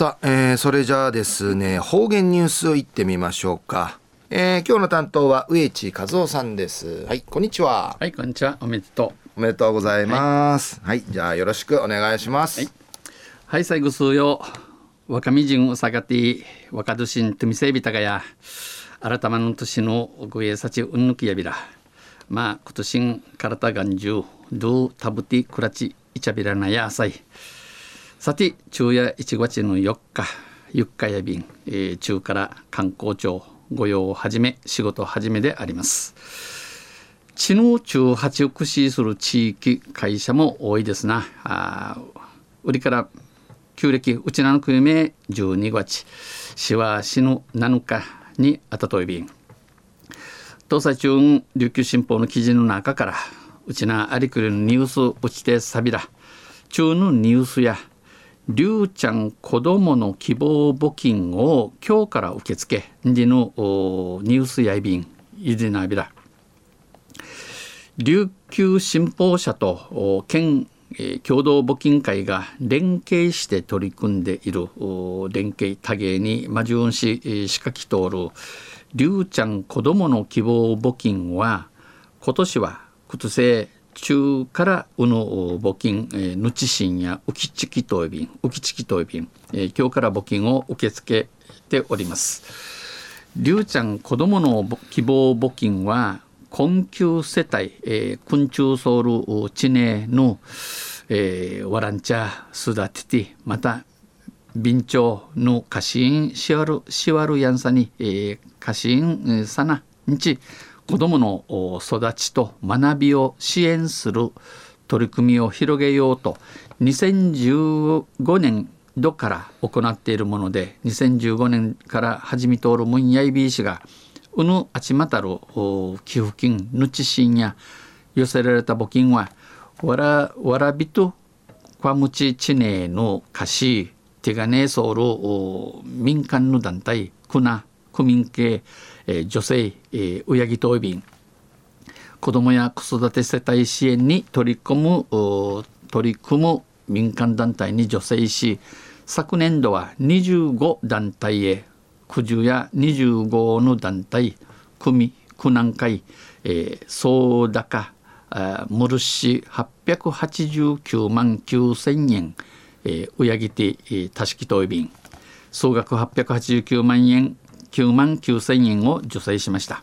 さあ、えー、それじゃあですね方言ニュースをいってみましょうか、えー、今日の担当は植地和夫さんです。はいこんにちは。はいこんにちは。おめでとう。おめでとうございます。はい、はい、じゃあよろしくお願いします。はい、はい、最後数よ若み人をさがて若年しんとみせびたがや改まの年のごえさちうんぬきやびら。まあ今年体がんじゅうどうたぶてくらちいちゃびらなやさいさて昼夜1月の4日ゆっかや便、えー、中から観光庁御用をはじめ仕事始めであります。知能中八を駆使する地域会社も多いですな。あ売りから旧暦うちなの国名12月しは死ぬ7日にあたとい便。東西中琉球新報の記事の中からうちなありくりのニュースうちてさびら中のニュースやりゅうちゃん子どもの希望募金を今日から受け付けんのニュースやいびんいでなびら。琉球新報社と県共同募金会が連携して取り組んでいる連携多芸に魔順し仕掛き通るりゅうちゃん子どもの希望募金は今年は靴製中からうの募金、えー、ぬちしんやうきちきといびんうきちきといびん、えー、今日から募金を受け付けております。りゅうちゃん子どもの希望募金は困窮世帯、えー、昆虫ソウル地名の、えー、ワランチャー育ててまた備長の家臣シワルシワルヤンサに、えー、家臣さなにち子どもの育ちと学びを支援する取り組みを広げようと2015年度から行っているもので2015年から始めとおるムンヤイビー氏がうぬあちまたる寄付金ぬちしんや寄せられた募金はわらわらびと kwa むちちねの歌詞手がねそうる民間の団体区民系え女性、え親木等便子どもや子育て世帯支援に取り組む取り組む民間団体に助成し昨年度は25団体へ九十や25の団体組区南会、えー、総高ムルシ889万9000円、えー、親木て、え、たしきとい便総額889万円9万9000円を助成しました。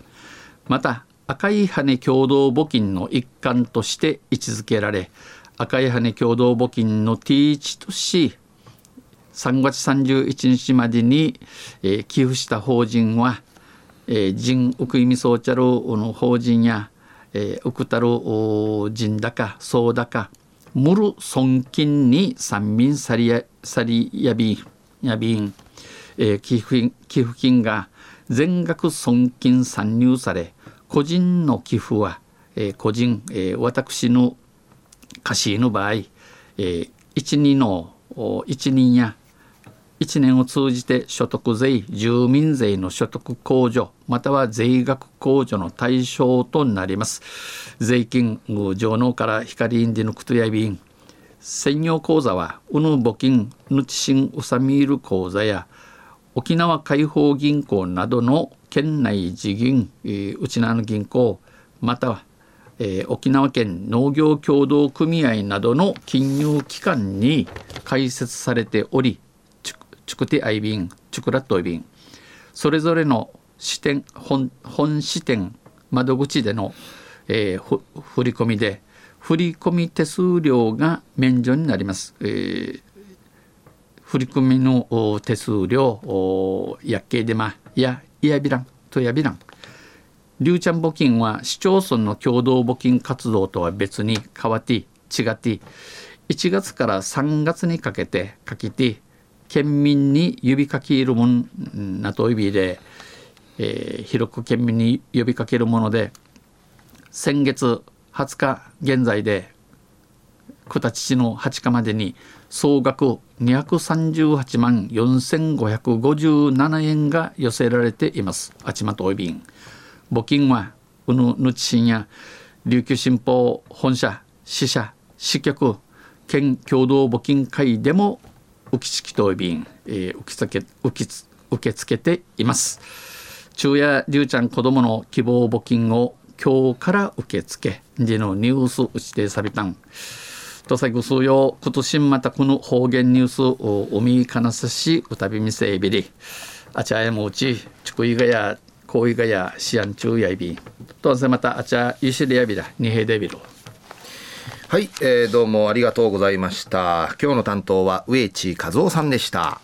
また赤い羽共同募金の一環として位置づけられ赤い羽共同募金の T1 とし3月31日までに、えー、寄付した法人は、えー、人ウクイミソーチャルの法人や、えー、ウクタル人高総高ムル損金に三民サリヤサリヤビンヤビンえー、寄付寄付金が全額損金参入され個人の寄付は、えー、個人、えー、私の貸しの場合、えー、一人の一人や1年を通じて所得税住民税の所得控除または税額控除の対象となります。税金上納から光インディのクトヤビン専用口座はうぬ募金ぬちしんうさみる口座や沖縄解放銀行などの県内地銀、えー、内縄の銀行または、え、沖縄県農業協同組合などの金融機関に開設されておりチュクティアイビンチクラットイビンそれぞれの支店本本支店窓口での、えー、振り込みで振込手数料が免除になります、えー、振込の手数料薬系デマやイヤビランとヤビランリュウチャン募金は市町村の共同募金活動とは別に変わって違って1月から3月にかけてかけて県民に呼びかけるもんなと意味で、えー、広く県民に呼びかけるもので先月20日現在で九田父の8日までに総額238万4557円が寄せられています。あちまとおびん募金はうぬぬちしんや琉球新報本社支社支局県共同募金会でも浮き式答便、えー、受け付け受け受け付けています。昼夜りゅうちゃん子供の希望募金を今日から受け付け。でのニュース打ちてさびたん。とさぐすよ今年またこの方言ニュースをおみかなさしうたびみせいびり。あちゃえもうちちくいがやこういがやしあんちゅうやいびとんせまたあちゃいしりやびらにへでびろ。はい、えー、どうもありがとうございました。今日の担当は植地和夫さんでした。